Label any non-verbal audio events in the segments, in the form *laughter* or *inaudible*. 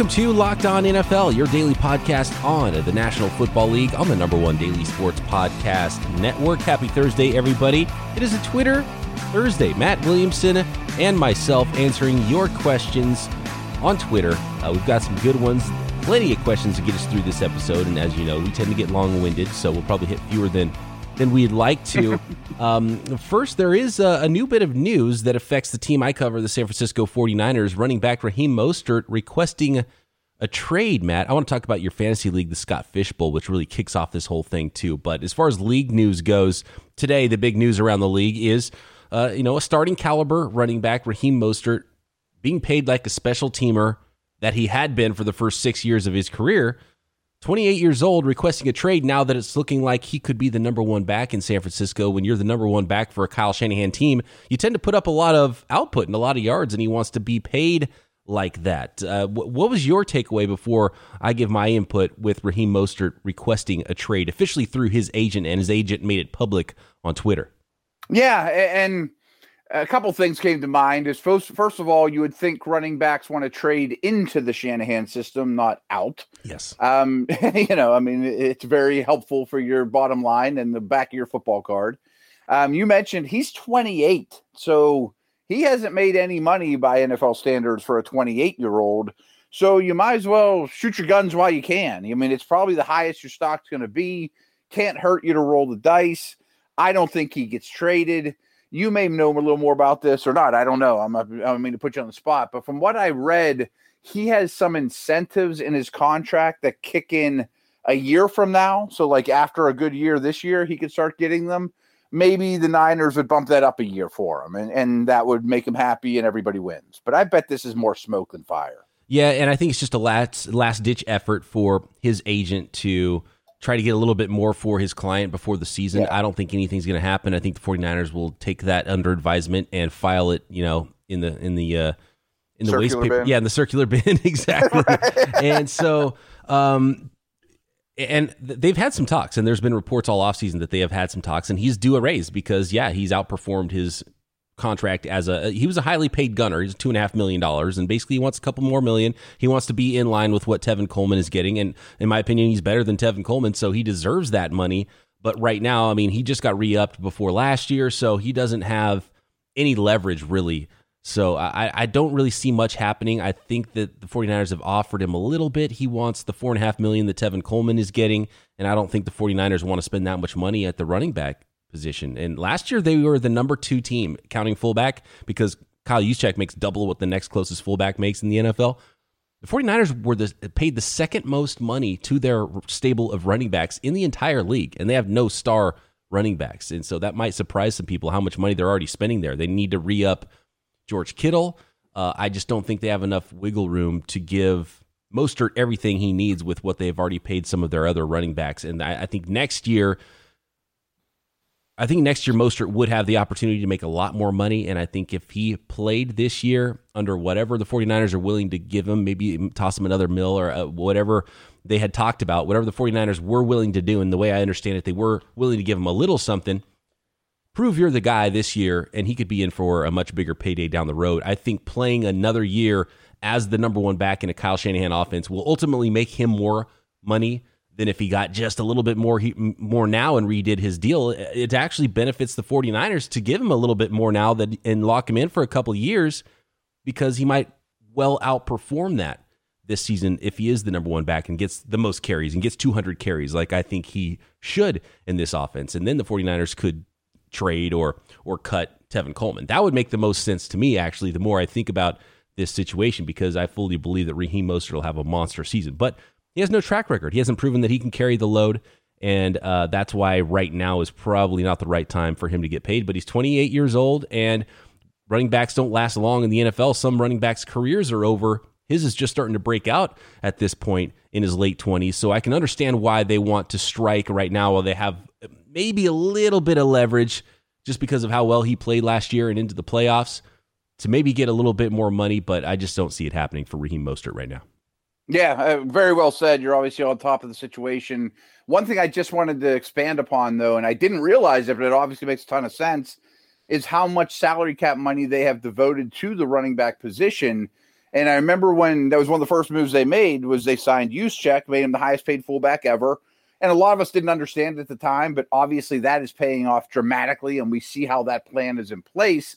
Welcome to Locked On NFL, your daily podcast on the National Football League on the number one daily sports podcast network. Happy Thursday, everybody. It is a Twitter Thursday. Matt Williamson and myself answering your questions on Twitter. Uh, we've got some good ones, plenty of questions to get us through this episode. And as you know, we tend to get long winded, so we'll probably hit fewer than than we'd like to. *laughs* um, first, there is a, a, new bit of news that affects the team I cover, the San Francisco 49ers. Running back Raheem Mostert requesting a trade, Matt. I want to talk about your fantasy league, the Scott Fish Bowl, which really kicks off this whole thing, too. But as far as league news goes, today, the big news around the league is, uh, you know, a starting caliber running back, Raheem Mostert, being paid like a special teamer that he had been for the first six years of his career 28 years old, requesting a trade now that it's looking like he could be the number one back in San Francisco. When you're the number one back for a Kyle Shanahan team, you tend to put up a lot of output and a lot of yards, and he wants to be paid like that. Uh, what was your takeaway before I give my input with Raheem Mostert requesting a trade officially through his agent, and his agent made it public on Twitter? Yeah, and a couple things came to mind is first, first of all you would think running backs want to trade into the shanahan system not out. Yes. Um *laughs* you know i mean it's very helpful for your bottom line and the back of your football card. Um you mentioned he's 28 so he hasn't made any money by nfl standards for a 28 year old so you might as well shoot your guns while you can. I mean it's probably the highest your stock's going to be. Can't hurt you to roll the dice. I don't think he gets traded you may know a little more about this or not. I don't know. I'm not, I don't mean to put you on the spot, but from what I read, he has some incentives in his contract that kick in a year from now. So, like after a good year this year, he could start getting them. Maybe the Niners would bump that up a year for him, and, and that would make him happy, and everybody wins. But I bet this is more smoke than fire. Yeah, and I think it's just a last last ditch effort for his agent to try to get a little bit more for his client before the season. Yeah. I don't think anything's going to happen. I think the 49ers will take that under advisement and file it, you know, in the in the uh in the waste paper. Bin. Yeah, in the circular bin *laughs* exactly. *laughs* And so um and they've had some talks and there's been reports all offseason that they have had some talks and he's due a raise because yeah, he's outperformed his contract as a he was a highly paid gunner. He's two and a half million dollars, and basically he wants a couple more million. He wants to be in line with what Tevin Coleman is getting, and in my opinion, he's better than Tevin Coleman, so he deserves that money. But right now, I mean, he just got re-upped before last year, so he doesn't have any leverage really. So I, I don't really see much happening. I think that the 49ers have offered him a little bit. He wants the four and a half million that Tevin Coleman is getting, and I don't think the 49ers want to spend that much money at the running back position. And last year they were the number two team counting fullback because Kyle Juszczyk makes double what the next closest fullback makes in the NFL. The 49ers were the, paid the second most money to their stable of running backs in the entire league, and they have no star running backs. And so that might surprise some people how much money they're already spending there. They need to re up George Kittle. Uh, I just don't think they have enough wiggle room to give Mostert everything he needs with what they've already paid some of their other running backs. And I, I think next year, I think next year Mostert would have the opportunity to make a lot more money. And I think if he played this year under whatever the 49ers are willing to give him, maybe toss him another mill or uh, whatever they had talked about, whatever the 49ers were willing to do. And the way I understand it, they were willing to give him a little something. Prove you're the guy this year, and he could be in for a much bigger payday down the road. I think playing another year as the number one back in a Kyle Shanahan offense will ultimately make him more money than if he got just a little bit more he, more now and redid his deal. It actually benefits the 49ers to give him a little bit more now that and lock him in for a couple years because he might well outperform that this season if he is the number one back and gets the most carries and gets 200 carries like I think he should in this offense. And then the 49ers could trade or or cut Tevin Coleman. That would make the most sense to me actually the more I think about this situation because I fully believe that Raheem Mostert will have a monster season. But he has no track record. He hasn't proven that he can carry the load. And uh, that's why right now is probably not the right time for him to get paid. But he's 28 years old, and running backs don't last long in the NFL. Some running backs' careers are over. His is just starting to break out at this point in his late 20s. So I can understand why they want to strike right now while they have maybe a little bit of leverage just because of how well he played last year and into the playoffs to maybe get a little bit more money. But I just don't see it happening for Raheem Mostert right now. Yeah, uh, very well said. You're obviously on top of the situation. One thing I just wanted to expand upon, though, and I didn't realize it, but it obviously makes a ton of sense, is how much salary cap money they have devoted to the running back position. And I remember when that was one of the first moves they made was they signed Juszczyk, made him the highest paid fullback ever. And a lot of us didn't understand at the time, but obviously that is paying off dramatically, and we see how that plan is in place.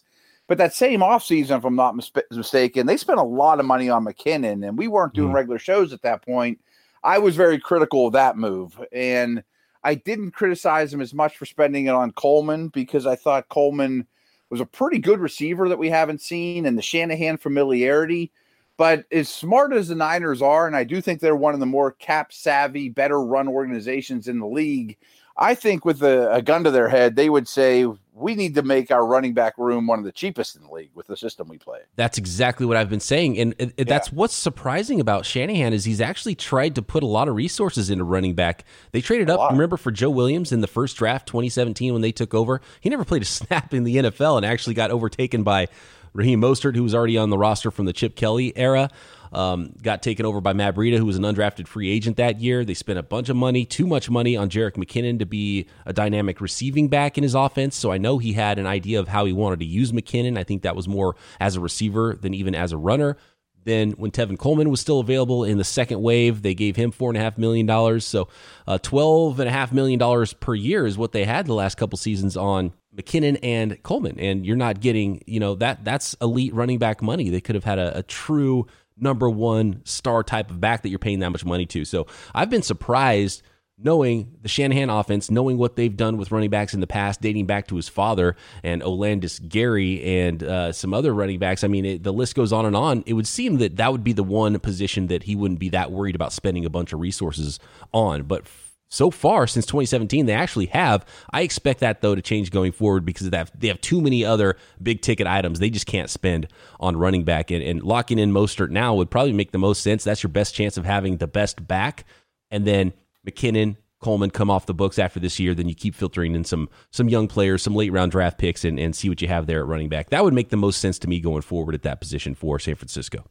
But that same offseason, if I'm not mis- mistaken, they spent a lot of money on McKinnon, and we weren't doing mm. regular shows at that point. I was very critical of that move. And I didn't criticize him as much for spending it on Coleman because I thought Coleman was a pretty good receiver that we haven't seen, and the Shanahan familiarity but as smart as the Niners are, and I do think they're one of the more cap savvy, better run organizations in the league, I think with a, a, gun to their head, they would say we need to make our running back room one of the cheapest in the league with the system we play. That's exactly what I've been saying, and, and yeah. that's what's surprising about Shanahan is he's actually tried to put a lot of resources into running back. They traded a up, lot. remember, for Joe Williams in the first draft, 2017, when they took over. He never played a *laughs* snap in the NFL and actually got overtaken by Raheem Mostert, who was already on the roster from the Chip Kelly era, um, got taken over by Matt Breida, who was an undrafted free agent that year. They spent a bunch of money, too much money, on Jerick McKinnon to be a dynamic receiving back in his offense. So I know he had an idea of how he wanted to use McKinnon. I think that was more as a receiver than even as a runner. Then, when Tevin Coleman was still available in the second wave, they gave him four and a half million dollars. So, uh, twelve and a half million dollars per year is what they had the last couple seasons on McKinnon and Coleman, and you're not getting, you know, that that's elite running back money. They could have had a, a true number one star type of back that you're paying that much money to. So I've been surprised knowing the Shanahan offense, knowing what they've done with running backs in the past, dating back to his father and Olandis Gary and uh, some other running backs. I mean, it, the list goes on and on. It would seem that that would be the one position that he wouldn't be that worried about spending a bunch of resources on. But so far since 2017 they actually have. I expect that though to change going forward because they have, they have too many other big ticket items. They just can't spend on running back. And, and locking in mostert now would probably make the most sense. That's your best chance of having the best back. And then mckinnon coleman come off the books after this year. Then you keep filtering in some some young players some late round draft picks and, and see what you have there at running back. That would make the most sense to me going forward at that position for san francisco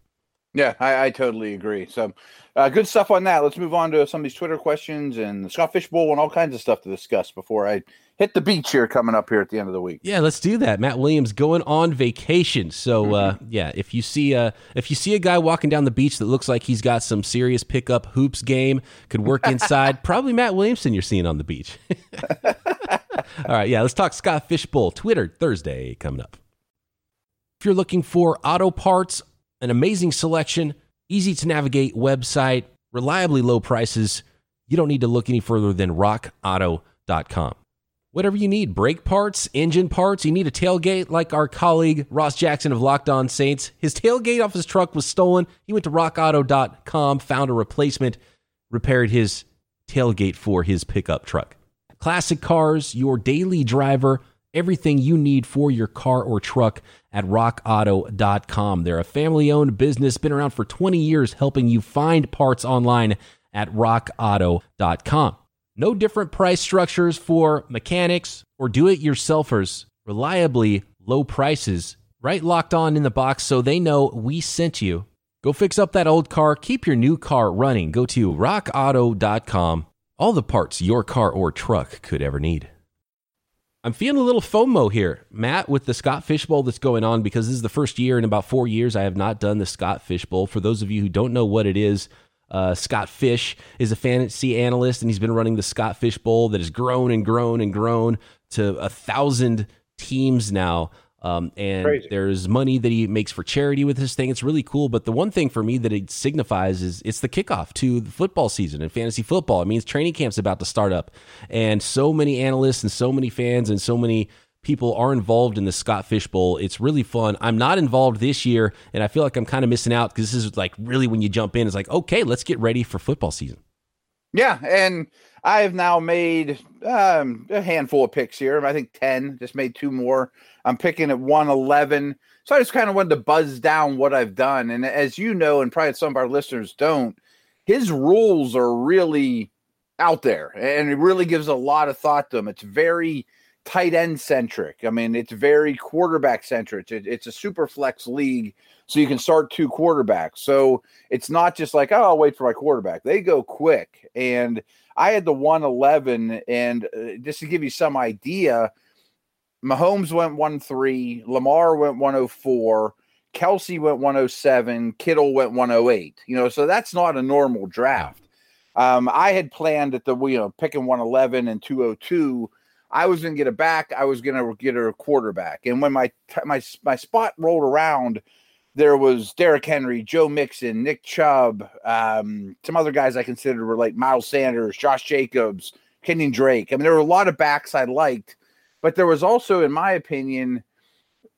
yeah, I, I totally agree. So, uh, good stuff on that. Let's move on to some of these Twitter questions and the Scott Fish Bowl and all kinds of stuff to discuss before I hit the beach here coming up here at the end of the week. Yeah, let's do that. Matt Williams going on vacation. So, uh, mm-hmm. yeah, if you see a if you see a guy walking down the beach that looks like he's got some serious pickup hoops game, could work inside, *laughs* probably Matt Williamson you're seeing on the beach. *laughs* all right, yeah, let's talk Scott Fish Bowl Twitter Thursday coming up. If you're looking for auto parts an amazing selection, easy to navigate website, reliably low prices. You don't need to look any further than rockauto.com. Whatever you need, brake parts, engine parts, you need a tailgate like our colleague Ross Jackson of Locked On Saints. His tailgate off his truck was stolen. He went to rockauto.com, found a replacement, repaired his tailgate for his pickup truck. Classic cars, your daily driver, everything you need for your car or truck at rockauto.com. They're a family owned business, been around for 20 years, helping you find parts online at rockauto.com. No different price structures for mechanics or do it yourselfers. Reliably low prices, right locked on in the box so they know we sent you. Go fix up that old car, keep your new car running. Go to rockauto.com. All the parts your car or truck could ever need. I'm feeling a little FOMO here, Matt, with the Scott Fish Bowl that's going on because this is the first year in about four years I have not done the Scott Fish Bowl. For those of you who don't know what it is, uh, Scott Fish is a fantasy analyst and he's been running the Scott Fish Bowl that has grown and grown and grown to a thousand teams now. Um, and Crazy. there's money that he makes for charity with this thing. It's really cool. But the one thing for me that it signifies is it's the kickoff to the football season and fantasy football. It means training camp's about to start up. And so many analysts and so many fans and so many people are involved in the Scott Fish Bowl. It's really fun. I'm not involved this year, and I feel like I'm kind of missing out because this is like really when you jump in, it's like, okay, let's get ready for football season. Yeah. And I have now made um, a handful of picks here. I think 10, just made two more. I'm picking at 111. So I just kind of wanted to buzz down what I've done. And as you know, and probably some of our listeners don't, his rules are really out there and it really gives a lot of thought to them. It's very tight end centric. I mean, it's very quarterback centric. It, it's a super flex league, so you can start two quarterbacks. So it's not just like, oh, I'll wait for my quarterback. They go quick. And I had the 111, and uh, just to give you some idea, Mahomes went 1 3, Lamar went 104, Kelsey went 107, Kittle went 108. You know, so that's not a normal draft. Um, I had planned at the you know picking 111 and 202. I was going to get a back. I was going to get a quarterback. And when my my my spot rolled around, there was Derrick Henry, Joe Mixon, Nick Chubb, um, some other guys I considered were like Miles Sanders, Josh Jacobs, Kenyon Drake. I mean, there were a lot of backs I liked, but there was also, in my opinion,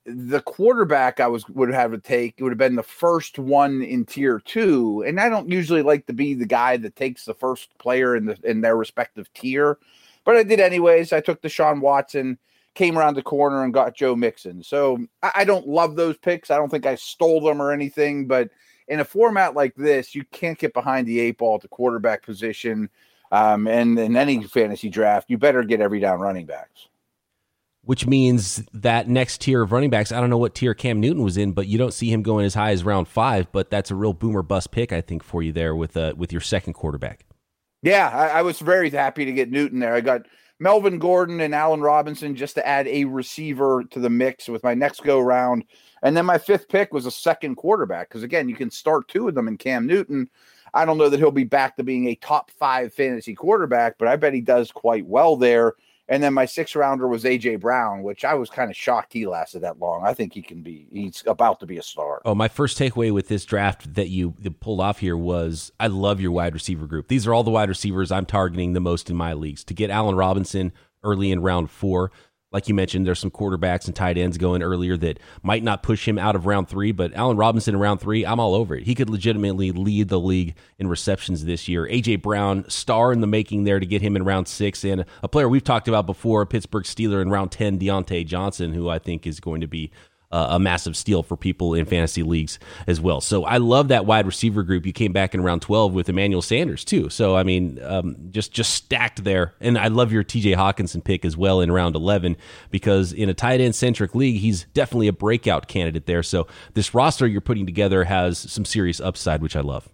the quarterback I was would have to take it would have been the first one in tier two, and I don't usually like to be the guy that takes the first player in the in their respective tier, but I did anyways. I took the Deshaun Watson, came around the corner and got Joe Mixon. So I, I don't love those picks. I don't think I stole them or anything, but in a format like this, you can't get behind the eight ball at the quarterback position. Um, and in any fantasy draft, you better get every down running backs which means that next tier of running backs, I don't know what tier Cam Newton was in, but you don't see him going as high as round five. But that's a real boomer bust pick, I think, for you there with uh, with your second quarterback. Yeah, I, I was very happy to get Newton there. I got Melvin Gordon and Allen Robinson just to add a receiver to the mix with my next go round. And then my fifth pick was a second quarterback because again, you can start two of them in Cam Newton. I don't know that he'll be back to being a top five fantasy quarterback, but I bet he does quite well there. And then my sixth rounder was AJ Brown, which I was kind of shocked he lasted that long. I think he can be, he's about to be a star. Oh, my first takeaway with this draft that you pulled off here was I love your wide receiver group. These are all the wide receivers I'm targeting the most in my leagues. To get Allen Robinson early in round four, like you mentioned, there's some quarterbacks and tight ends going earlier that might not push him out of round three, but Allen Robinson in round three, I'm all over it. He could legitimately lead the league in receptions this year. AJ Brown, star in the making there to get him in round six, and a player we've talked about before, Pittsburgh Steeler in round 10, Diontae Johnson, who I think is going to be uh, a massive steal for people in fantasy leagues as well. So I love that wide receiver group. You came back in round 12 with Emmanuel Sanders too. So I mean, um, just just stacked there. And I love your TJ Hockenson pick as well in round 11 because in a tight end centric league, he's definitely a breakout candidate there. So this roster you're putting together has some serious upside, which I love.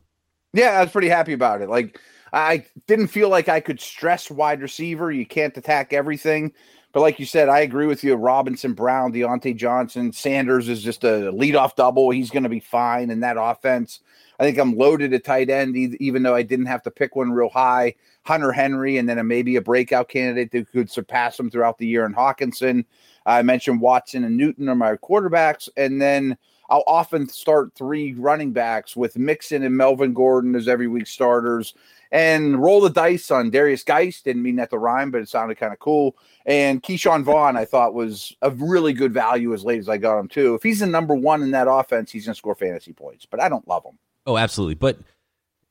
Yeah, I was pretty happy about it. Like I didn't feel like I could stress wide receiver. You can't attack everything. But like you said, I agree with you. Robinson, Brown, Diontae Johnson, Sanders is just a leadoff double. He's going to be fine in that offense. I think I'm loaded at tight end, even though I didn't have to pick one real high. Hunter Henry, and then a, maybe a breakout candidate that could surpass him throughout the year in Hockenson, I mentioned Watson and Newton are my quarterbacks. And then I'll often start three running backs with Mixon and Melvin Gordon as every week starters and roll the dice on Darius Geist. Didn't mean that to rhyme, but it sounded kind of cool. And Ke'Shawn Vaughn, I thought was a really good value as late as I got him too. If he's the number one in that offense, he's to score fantasy points. But I don't love him. Oh, absolutely. But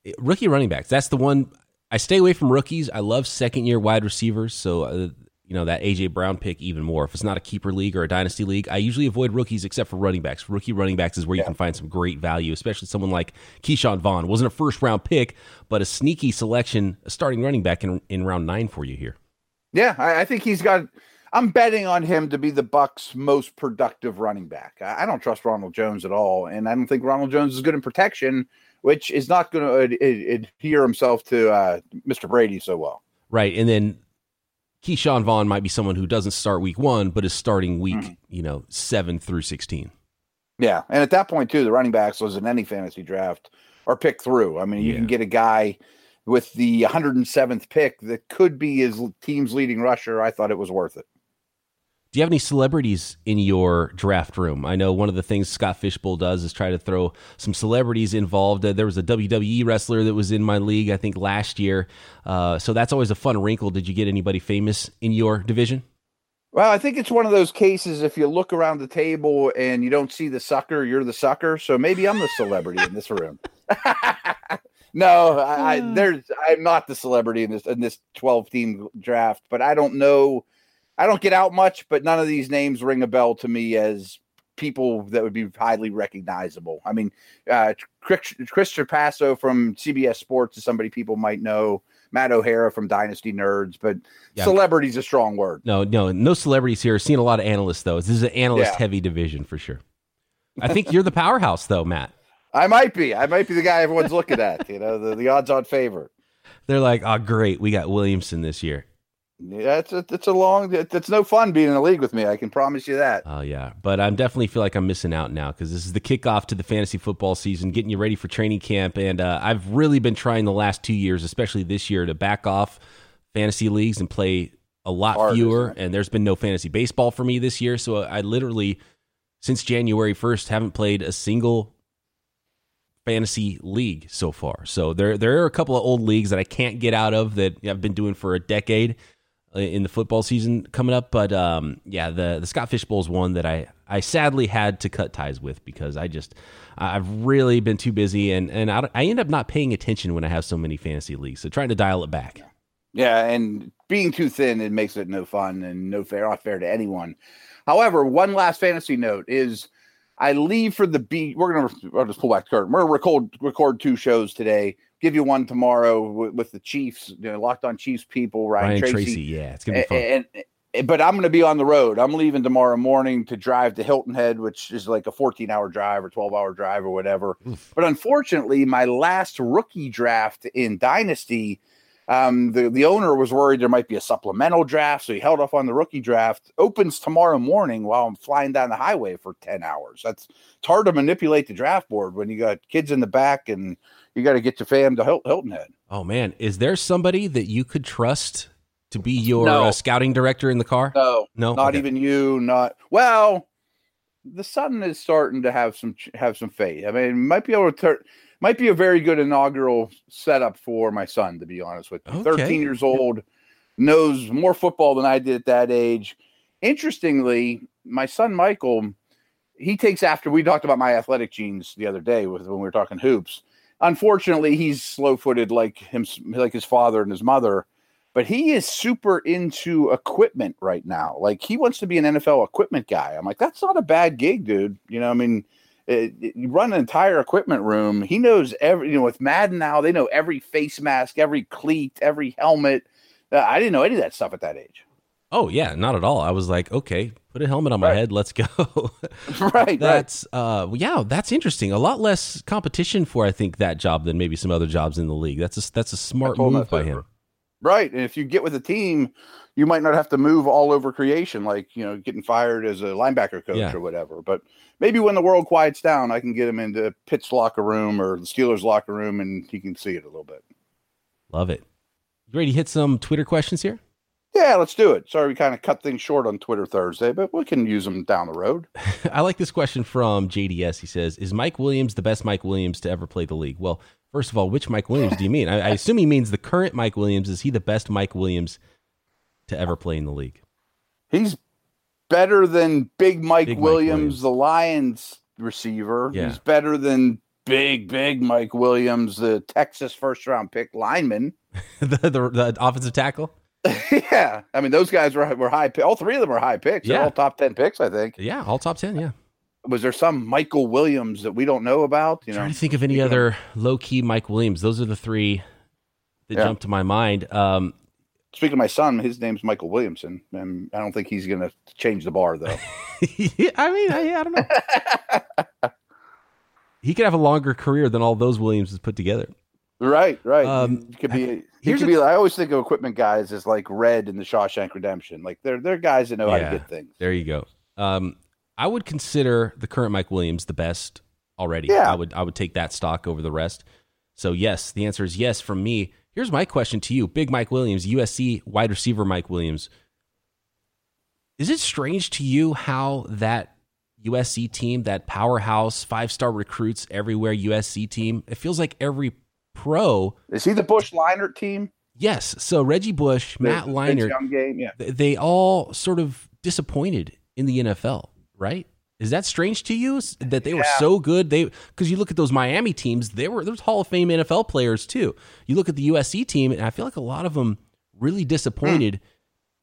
eh, rookie running backs, that's the one. I stay away from rookies. I love second year wide receivers. So uh, you know that AJ Brown pick even more. If it's not a keeper league or a dynasty league, I usually avoid rookies except for running backs. Rookie running backs is where yeah. you can find some great value, especially someone like Ke'Shawn Vaughn. Wasn't a first round pick, but a sneaky selection, a starting running back in in round nine for you here. Yeah, I, I think he's got. I'm betting on him to be the Bucs' most productive running back. I, I don't trust Ronald Jones at all, and I don't think Ronald Jones is good in protection, which is not going to ad- adhere himself to uh, Mr. Brady so well. Right, and then Ke'Shawn Vaughn might be someone who doesn't start week one, but is starting week, mm. you know, seven through 16. Yeah. And at that point, too, the running backs was in any fantasy draft or pick through. I mean, you yeah. can get a guy with the 107th pick that could be his team's leading rusher. I thought it was worth it. Do you have any celebrities in your draft room? I know one of the things Scott Fishbowl does is try to throw some celebrities involved. Uh, there was a WWE wrestler that was in my league, I think, last year. Uh, so that's always a fun wrinkle. Did you get anybody famous in your division? Well, I think it's one of those cases if you look around the table and you don't see the sucker, you're the sucker. So maybe I'm the celebrity in this room. *laughs* no, I, I, there's I'm not the celebrity in this in this 12 team draft, but I don't know I don't get out much, but none of these names ring a bell to me as people that would be highly recognizable. I mean, uh, Chris, Chris Trapasso from CBS Sports is somebody people might know. Matt O'Hara from Dynasty Nerds, but yeah. celebrity's a strong word. No, no, no celebrities here. Seeing a lot of analysts though. This is an analyst yeah. heavy division for sure. I think you're the powerhouse though, Matt. I might be. I might be the guy everyone's looking at. You know, the, the odds on favor. They're like, oh, great, we got Williamson this year. Yeah, it's a, it's a long. It's no fun being in a league with me. I can promise you that. Oh yeah, but I'm definitely feel like I'm missing out now because this is the kickoff to the fantasy football season, getting you ready for training camp, and uh, I've really been trying the last two years, especially this year, to back off fantasy leagues and play a lot Hard, fewer. And there's been no fantasy baseball for me this year, so I literally since January 1st haven't played a single fantasy league so far. So there there are a couple of old leagues that I can't get out of that I've been doing for a decade uh, in the football season coming up. But um, yeah, the the Scott Fish Bowl is one that I I sadly had to cut ties with because I just I've really been too busy and and I, I end up not paying attention when I have so many fantasy leagues. So trying to dial it back. Yeah, and being too thin, it makes it no fun and no fair, not fair to anyone. However, one last fantasy note is I leave for the beat. We're gonna I'll just pull back the curtain. We're gonna record record two shows today. Give you one tomorrow with, with the Chiefs, you know, locked on Chiefs people, Ryan, Ryan Tracy. Tracy, yeah, it's gonna be fun. And, and- but I'm going to be on the road. I'm leaving tomorrow morning to drive to Hilton Head, which is like a 14 hour drive or 12 hour drive or whatever. Oof. But unfortunately, my last rookie draft in Dynasty, um, the, the owner was worried there might be a supplemental draft. So he held off on the rookie draft. Opens tomorrow morning while I'm flying down the highway for 10 hours. That's it's hard to manipulate the draft board when you got kids in the back and you got to get your fam to help Hilton Head. Oh man, is there somebody that you could trust to be your No. uh, scouting director in the car? No, No, not Okay. even you. Not well. The son is starting to have some have some faith. I mean, might be able to turn. Might be a very good inaugural setup for my son. To be honest with you, Okay. thirteen years old, knows more football than I did at that age. Interestingly, my son Michael, he takes after. We talked about my athletic genes the other day with when we were talking hoops. Unfortunately, he's slow footed like him, like his father and his mother but he is super into equipment right now. Like he wants to be an NFL equipment guy. I'm like, that's not a bad gig, dude. You know, I mean, it, it- you run an entire equipment room. He knows every, you know, with Madden now, they know every face mask, every cleat, every helmet. Uh, I didn't know any of that stuff at that age. Oh yeah, not at all. I was like, okay, put a helmet on my Right. head, let's go. *laughs* right, right. that's uh yeah, that's interesting. A lot less competition for I think that job than maybe some other jobs in the league. That's a that's a smart move by him. Right. And if you get with a team, you might not have to move all over creation, like, you know, getting fired as a linebacker coach Yeah. or whatever. But maybe when the world quiets down, I can get him into Pitt's locker room or the Steelers locker room and he can see it a little bit. Love it. You ready to hit some Twitter questions here? Yeah, let's do it. Sorry, we kind of cut things short on Twitter Thursday, but we can use them down the road. *laughs* I like this question from JDS. He says, "Is Mike Williams the best Mike Williams to ever play the league?" Well, first of all, which Mike Williams do you mean? I, I assume he means the current Mike Williams. Is he the best Mike Williams to ever play in the league? He's better than Big Mike, Big Mike Williams, Williams. the Lions receiver. Yeah. He's better than Big, Big Mike Williams, the Texas first round pick lineman. *laughs* the, the the offensive tackle. *laughs* yeah, I mean those guys were were high. All three of them were high picks. They're Yeah. all top ten picks, I think. Yeah, all top ten. Yeah. Was there some Michael Williams that we don't know about? You know, Trying to think of any other low key Mike Williams. Those are the three that Yeah. jump to my mind. Um, Speaking of my son, his name's Michael Williamson, and I don't think he's going to change the bar though. *laughs* I mean, I, I don't know. *laughs* he could have a longer career than all those Williamses put together. Right, right. Um, he could be. He here's could be. I always think of equipment guys as like Red in the Shawshank Redemption. Like they're they're guys that know how to get things. There you go. Um, I would consider the current Mike Williams the best already. Yeah. I would I would take that stock over the rest. So yes, the answer is yes from me. Here's my question to you, Big Mike Williams, USC wide receiver Mike Williams. Is it strange to you how that USC team, that powerhouse, five star recruits everywhere USC team, it feels like every pro, Is he the Bush Leinart team? yes. So Reggie Bush, Matt The Vince Leinart, game. Yeah. th- they all sort of disappointed in the NFL, right? Is that strange to you that they were so good? They because you look at those Miami teams, they were there's Hall of Fame NFL players too. You look at the USC team, and I feel like a lot of them really disappointed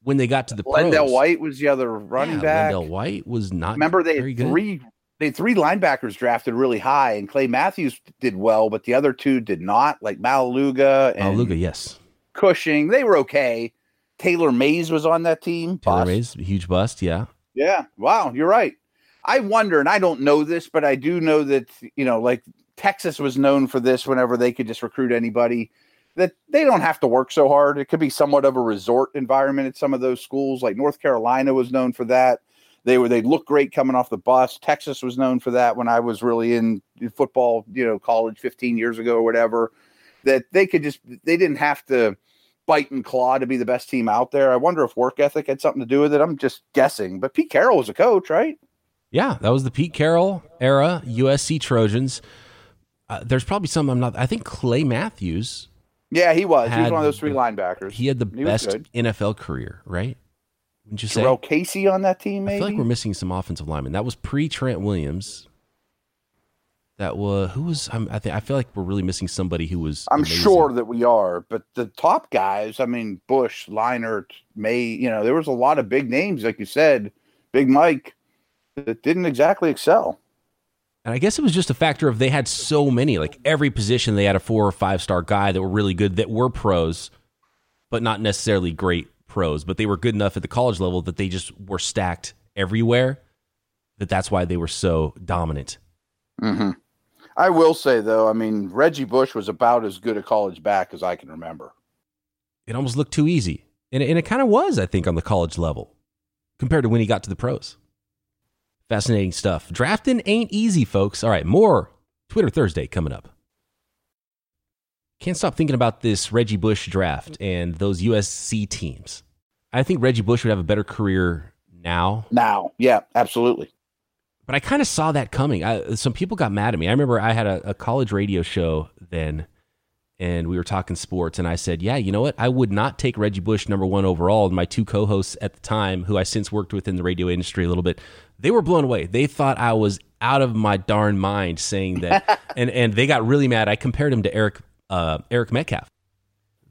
when they got to the LenDale pros. White was the other running Yeah, back. LenDale White was not. Remember they had three they had three linebackers drafted really high, and Clay Matthews did well, but the other two did not. Like Maualuga and Oh, Luga, yes. Cushing, they were okay. Taylor Mays was on that team. Taylor Bust. Mays, huge bust. Yeah, Yeah. Wow, you're right. I wonder, and I don't know this, but I do know that you know, like Texas was known for this whenever they could just recruit anybody. that they don't have to work so hard. It could be somewhat of a resort environment at some of those schools. Like North Carolina was known for that. They were they look great coming off the bus. Texas was known for that when I was really in football, you know, college 15 years ago or whatever. That they could just they didn't have to bite and claw to be the best team out there. I wonder if work ethic had something to do with it. I'm just guessing. But Pete Carroll was a coach, right? Yeah, that was the Pete Carroll era USC Trojans. Uh, there's probably some I'm not. I think Clay Matthews yeah, he was. He was one of those three linebackers. He had the he best NFL career, right? Would you say Jurrell Casey on that team? Maybe I feel like we're missing some offensive linemen. That was pre Trent Williams. That was who was I'm, i think I feel like we're really missing somebody who was. I'm amazing. sure that we are, but the top guys. I mean, Bush, Leinart, May. You know, there was a lot of big names, like you said, Big Mike, that didn't exactly excel. And I guess it was just a factor of they had so many, like every position they had a four or five star guy that were really good that were pros, but not necessarily great pros, but they were good enough at the college level that they just were stacked everywhere. That that's why they were so dominant. Mm-hmm. I will say though, I mean Reggie Bush was about as good a college back as I can remember. It almost looked too easy, and, and it kind of was, I think, on the college level compared to when he got to the pros. Fascinating stuff. Drafting ain't easy, folks. All right, more Twitter Thursday coming up. Can't stop thinking about this Reggie Bush draft and those USC teams. I think Reggie Bush would have a better career now. Now, yeah, absolutely. But I kind of saw that coming. I, some people got mad at me. I remember I had a, a college radio show then and we were talking sports and I said, "Yeah, you know what? I would not take Reggie Bush number 1 overall." And my two co-hosts at the time, who I since worked with in the radio industry a little bit, they were blown away. They thought I was out of my darn mind saying that *laughs* and and they got really mad. I compared him to Eric uh, Eric Metcalf.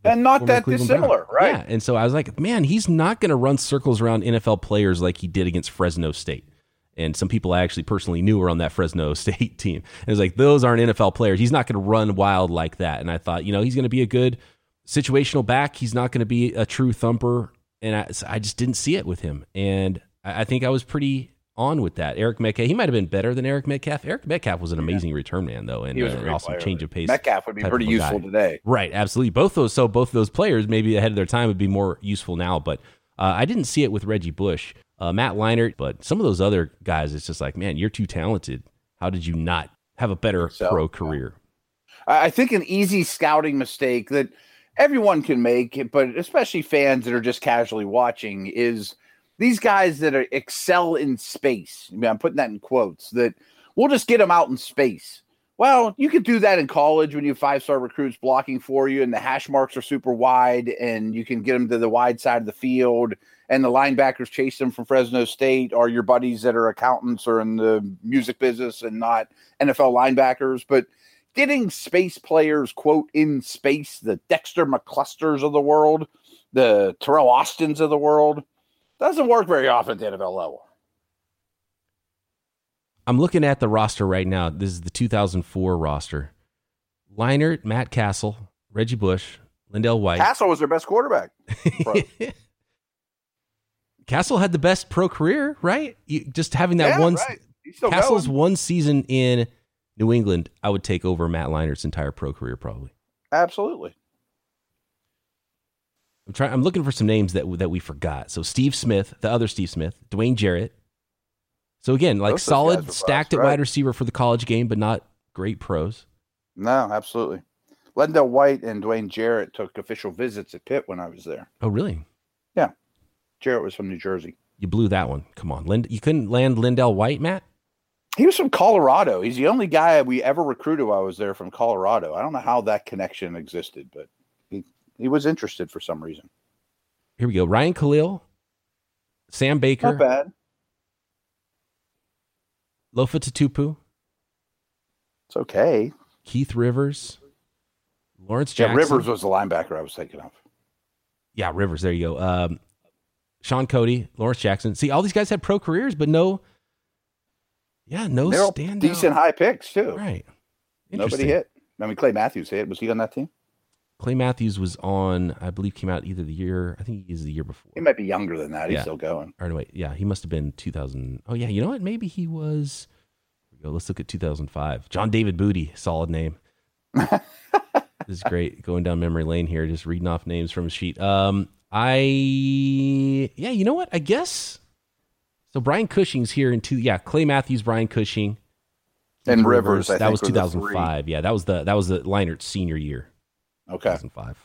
And not that Cleveland dissimilar, Brown. right? Yeah, and so I was like, "Man, he's not going to run circles around NFL players like he did against Fresno State." and some people I actually personally knew were on that Fresno *laughs* State team. And it was like, those aren't NFL players. He's not going to run wild like that. And I thought, you know, he's going to be a good situational back. He's not going to be a true thumper. And I, I just didn't see it with him. And I, I think I was pretty on with that. Eric Metcalf, he might have been better than Eric Metcalf. Eric Metcalf was an amazing yeah. return man, though, and, uh, an awesome player. change of pace. Metcalf would be pretty useful guy. today, right? Absolutely. Both those, so both those players, maybe ahead of their time, would be more useful now. But uh, I didn't see it with Reggie Bush uh, Matt Leinart, but some of those other guys, it's just like, man, you're too talented. How did you not have a better so, pro career? I think an easy scouting mistake that everyone can make, but especially fans that are just casually watching, is these guys that are, excel in space. I mean, I'm putting that in quotes. That we'll just get them out in space. Well, you could do that in college when you have five star recruits blocking for you, and the hash marks are super wide, and you can get them to the wide side of the field and the linebackers chase them from Fresno State or your buddies that are accountants or in the music business and not NFL linebackers. But getting space players, quote, in space, the Dexter McClusters of the world, the Terrell Austins of the world, doesn't work very often at the NFL level. I'm looking at the roster right now. This is the 2004 roster. Leinart, Matt Cassel, Reggie Bush, LenDale White. Cassel was their best quarterback. *laughs* Cassel had the best pro career, right? You, just having that yeah, one right. Cassel's going. one season in New England, I would take over Matt Leinart's entire pro career probably. Absolutely. I'm trying. I'm looking for some names that that we forgot. So Steve Smith, the other Steve Smith, Dwayne Jarrett. So again, like solid, stacked at right. wide receiver for the college game, but not great pros. No, absolutely. LenDale White and Dwayne Jarrett took official visits at Pitt when I was there. Oh, really? Yeah. Jarrett was from New Jersey. You blew that one. Come on, Lind- you couldn't land LenDale White, Matt. He was from Colorado. He's the only guy we ever recruited while I was there from Colorado. I don't know how that connection existed, but he was interested for some reason. Here we go. Ryan Kalil, Sam Baker, not bad. Lofa Tatupu. It's okay. Keith Rivers, Lawrence Jackson. Yeah, Rivers was the linebacker I was thinking of. Yeah, Rivers. There you go. Um, Shaun Cody, Lawrence Jackson. See, all these guys had pro careers, but no, yeah, no stand decent high picks too. Right. Nobody hit. I mean, Clay Matthews hit. Was he on that team? Clay Matthews was on, I believe, came out either the year. I think he is the year before. He might be younger than that. He's yeah. still going. Or wait, yeah, he must have been 2000. Oh yeah, you know what? Maybe he was. Go. Let's look at 2005. John David Booty, solid name. *laughs* this is great. Going down memory lane here, just reading off names from a sheet. Um, I yeah, you know what? I guess so. Brian Cushing's here in two. Yeah, Clay Matthews, Brian Cushing, and Rivers. that was 2005. Yeah, that was the that was the Leinart senior year. Okay, 2005.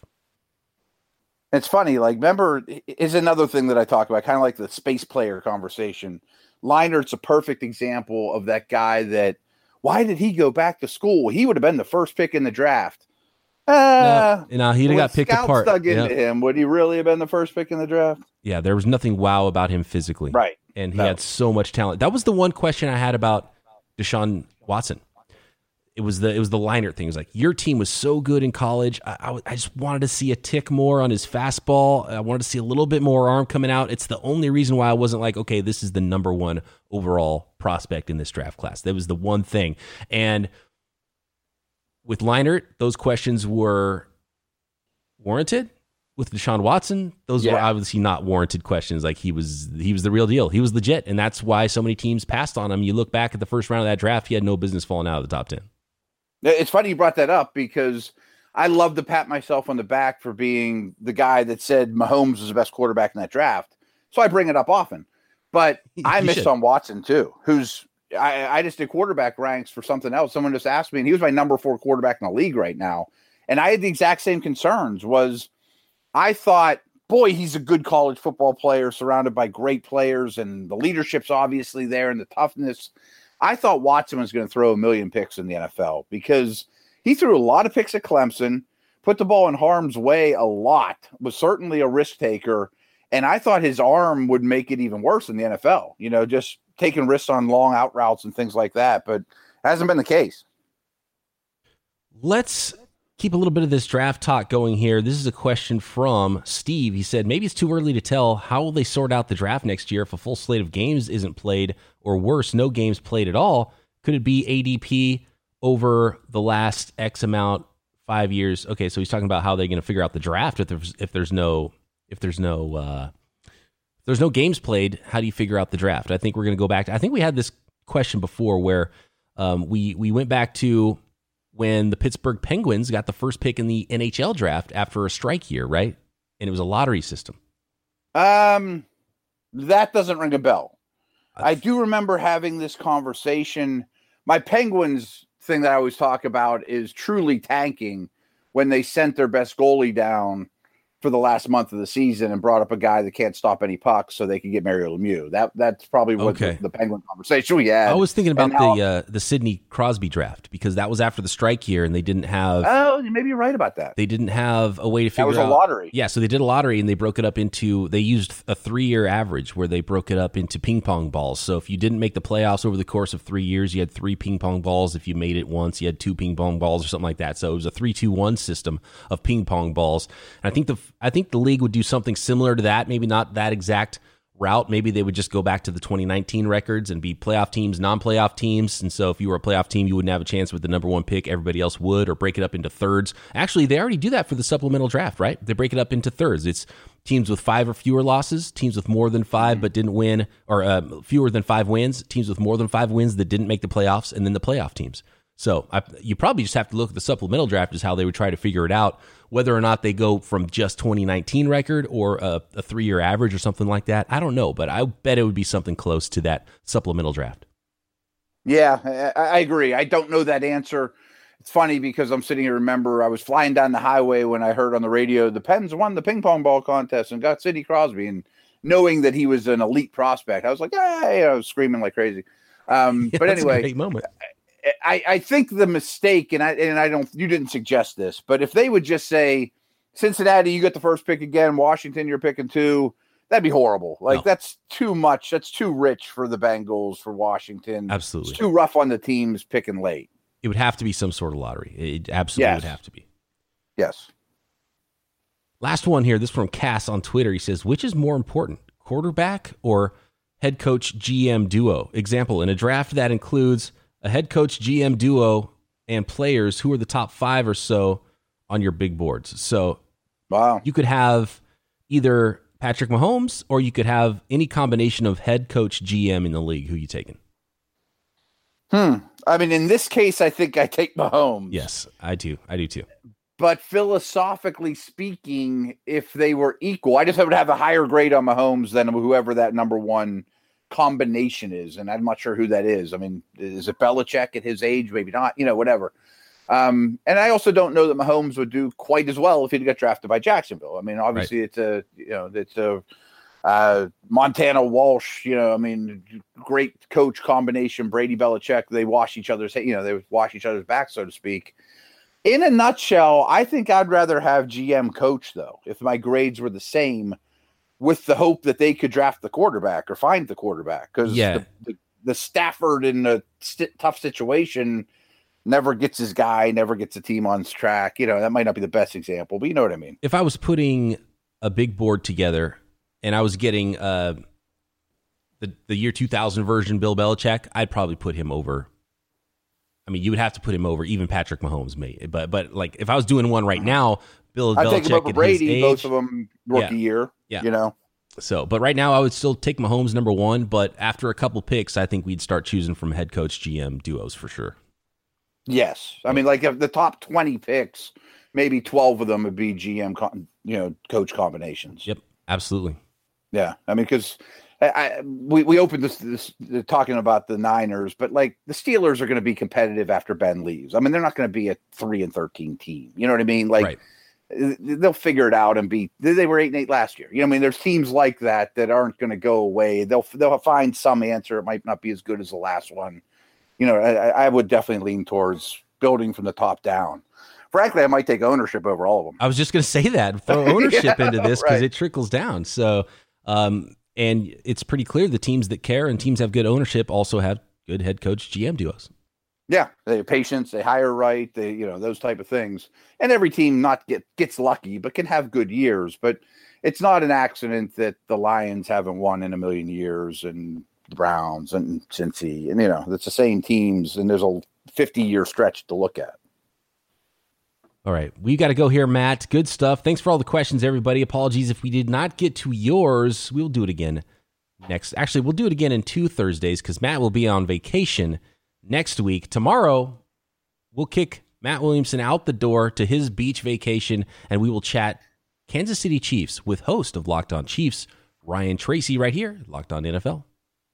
It's funny, like remember is another thing that I talk about, kind of like the space player conversation. Leinart's a perfect example of that guy that why did he go back to school? He would have been the first pick in the draft. Uh, no, no he'd have got picked apart. Dug into yep. him. Would he really have been the first pick in the draft? Yeah, there was nothing wow about him physically. Right. And he no. had so much talent. That was the one question I had about Deshaun Watson it was the it was the Leinart thing. It was like your team was so good in college. I, I, I, just wanted to see a tick more on his fastball. I wanted to see a little bit more arm coming out. It's the only reason why I wasn't like, okay, this is the number one overall prospect in this draft class. That was the one thing. And with Leinart, those questions were warranted. With Deshaun Watson, those yeah. were obviously not warranted questions. Like he was, he was the real deal. He was legit, and that's why so many teams passed on him. You look back at the first round of that draft; he had no business falling out of the top ten. It's funny you brought that up because I love to pat myself on the back for being the guy that said Mahomes was the best quarterback in that draft. So I bring it up often. But *laughs* I missed should. on Watson too, who's I, I just did quarterback ranks for something else. Someone just asked me, and he was my number four quarterback in the league right now. And I had the exact same concerns. Was I thought, boy, he's a good college football player, surrounded by great players, and the leadership's obviously there, and the toughness. I thought Watson was going to throw a million picks in the NFL because he threw a lot of picks at Clemson, put the ball in harm's way a lot, was certainly a risk taker. And I thought his arm would make it even worse in the NFL, you know, just taking risks on long out routes and things like that. But hasn't been the case. Let's keep a little bit of this draft talk going here. This is a question from Steve. He said, maybe it's too early to tell. How will they sort out the draft next year if a full slate of games isn't played, or worse, no games played at all? Could it be ADP over the last X amount, five years? Okay, so he's talking about how they're going to figure out the draft if there's if there's no if there's no uh, if there's no games played. How do you figure out the draft? I think we're going to go back. To, I think we had this question before where um, we we went back to when the Pittsburgh Penguins got the first pick in the NHL draft after a strike year, right? And it was a lottery system. Um, that doesn't ring a bell. I do remember having this conversation. My Penguins thing that I always talk about is truly tanking when they sent their best goalie down for the last month of the season and brought up a guy that can't stop any pucks so they could get Mario Lemieux. That that's probably what okay. the, the, Penguin conversation we had. I was thinking about now, the uh, the Sidney Crosby draft because that was after the strike year and they didn't have. Oh, maybe you're right about that. They didn't have a way to figure. That was out, a lottery. Yeah, so they did a lottery and they broke it up into. They used a three year average where they broke it up into ping pong balls. So if you didn't make the playoffs over the course of three years, you had three ping pong balls. If you made it once, you had two ping pong balls or something like that. So it was a three two one system of ping pong balls. And I think the I think the league would do something similar to that, maybe not that exact route. Maybe they would just go back to the 2019 records and be playoff teams, non playoff teams. And so if you were a playoff team, you wouldn't have a chance with the number one pick. Everybody else would, or break it up into thirds. Actually, they already do that for the supplemental draft, right? They break it up into thirds. It's teams with five or fewer losses, teams with more than five but didn't win, or uh, fewer than five wins, teams with more than five wins that didn't make the playoffs, and then the playoff teams. So I, you probably just have to look at the supplemental draft is how they would try to figure it out, whether or not they go from just 2019 record or a, a three year average or something like that. I don't know, but I bet it would be something close to that supplemental draft. Yeah, I, I agree. I don't know that answer. It's funny because I'm sitting here. Remember, I was flying down the highway when I heard on the radio the Pens won the ping pong ball contest and got Sidney Crosby, and knowing that he was an elite prospect, I was like, "Hey!" I was screaming like crazy. Um, *laughs* yeah, but anyway, moment. I, I think the mistake, and I and I don't, you didn't suggest this, but if they would just say, Cincinnati, you get the first pick again, Washington, you're picking two, that'd be horrible. Like no. that's too much. That's too rich for the Bengals, for Washington. Absolutely, it's too rough on the teams picking late. It would have to be some sort of lottery. It absolutely yes. would have to be. Yes. Last one here. This from Cass on Twitter. He says, "Which is more important, quarterback or head coach GM duo?" Example: In a draft that includes a head coach GM duo and players who are the top five or so on your big boards. So wow. you could have either Patrick Mahomes or you could have any combination of head coach GM in the league. Who you taking? Hmm. I mean, in this case, I think I take Mahomes. Yes, I do. I do too. but philosophically speaking, if they were equal, I just would have a higher grade on Mahomes than whoever that number one combination is, and I'm not sure who that is. I mean, is it Belichick at his age? Maybe not. You know, whatever. Um, and I also don't know that Mahomes would do quite as well if he'd got drafted by Jacksonville. I mean, obviously right. it's a you know it's a uh, Montana Walsh. You know, I mean, great coach combination. Brady Belichick. They wash each other's you know they wash each other's back, so to speak. In a nutshell, I think I'd rather have GM coach though. If my grades were the same, with the hope that they could draft the quarterback or find the quarterback, because yeah. the, the, the Stafford in a st- tough situation never gets his guy, never gets a team on his track. You know, that might not be the best example, but you know what I mean. If I was putting a big board together and I was getting uh, the the year 2000 version Bill Belichick, I'd probably put him over. I mean, you would have to put him over even Patrick Mahomes, mate. But but like if I was doing one right uh-huh. now, Bill I'd Belichick take him over Brady, both of them rookie yeah. year. Yeah, you know. So, but right now, I would still take Mahomes number one. But after a couple picks, I think we'd start choosing from head coach GM duos for sure. Yes, I mean, like if the top twenty picks, maybe twelve of them would be GM, you know, coach combinations. Yep, absolutely. Yeah, I mean, because I, we we opened this, this talking about the Niners, but like the Steelers are going to be competitive after Ben leaves. I mean, they're not going to be a three and thirteen team. You know what I mean? Like. Right. They'll figure it out and be. They were eight and eight last year. You know, I mean, there's teams like that that aren't going to go away. They'll they'll find some answer. It might not be as good as the last one, you know, I, I would definitely lean towards building from the top down. Frankly, I might take ownership over all of them. I was just going to say that throw *laughs* ownership yeah, into this because right. it trickles down. So, um, and it's pretty clear the teams that care and teams have good ownership also have good head coach GM duos. Yeah, they have patience, they hire right, they you know those type of things. And every team not get gets lucky, but can have good years. But it's not an accident that the Lions haven't won in a million years, and the Browns and Cincy, and you know, it's the same teams, and there's a 50 year stretch to look at. All right, we got to go here, Matt. Good stuff. Thanks for all the questions, everybody. Apologies if we did not get to yours. We'll do it again next. Actually, we'll do it again in two Thursdays because Matt will be on vacation next week. Tomorrow, we'll kick Matt Williamson out the door to his beach vacation, and we will chat Kansas City Chiefs with host of Locked On Chiefs, Ryan Tracy, right here, Locked On NFL.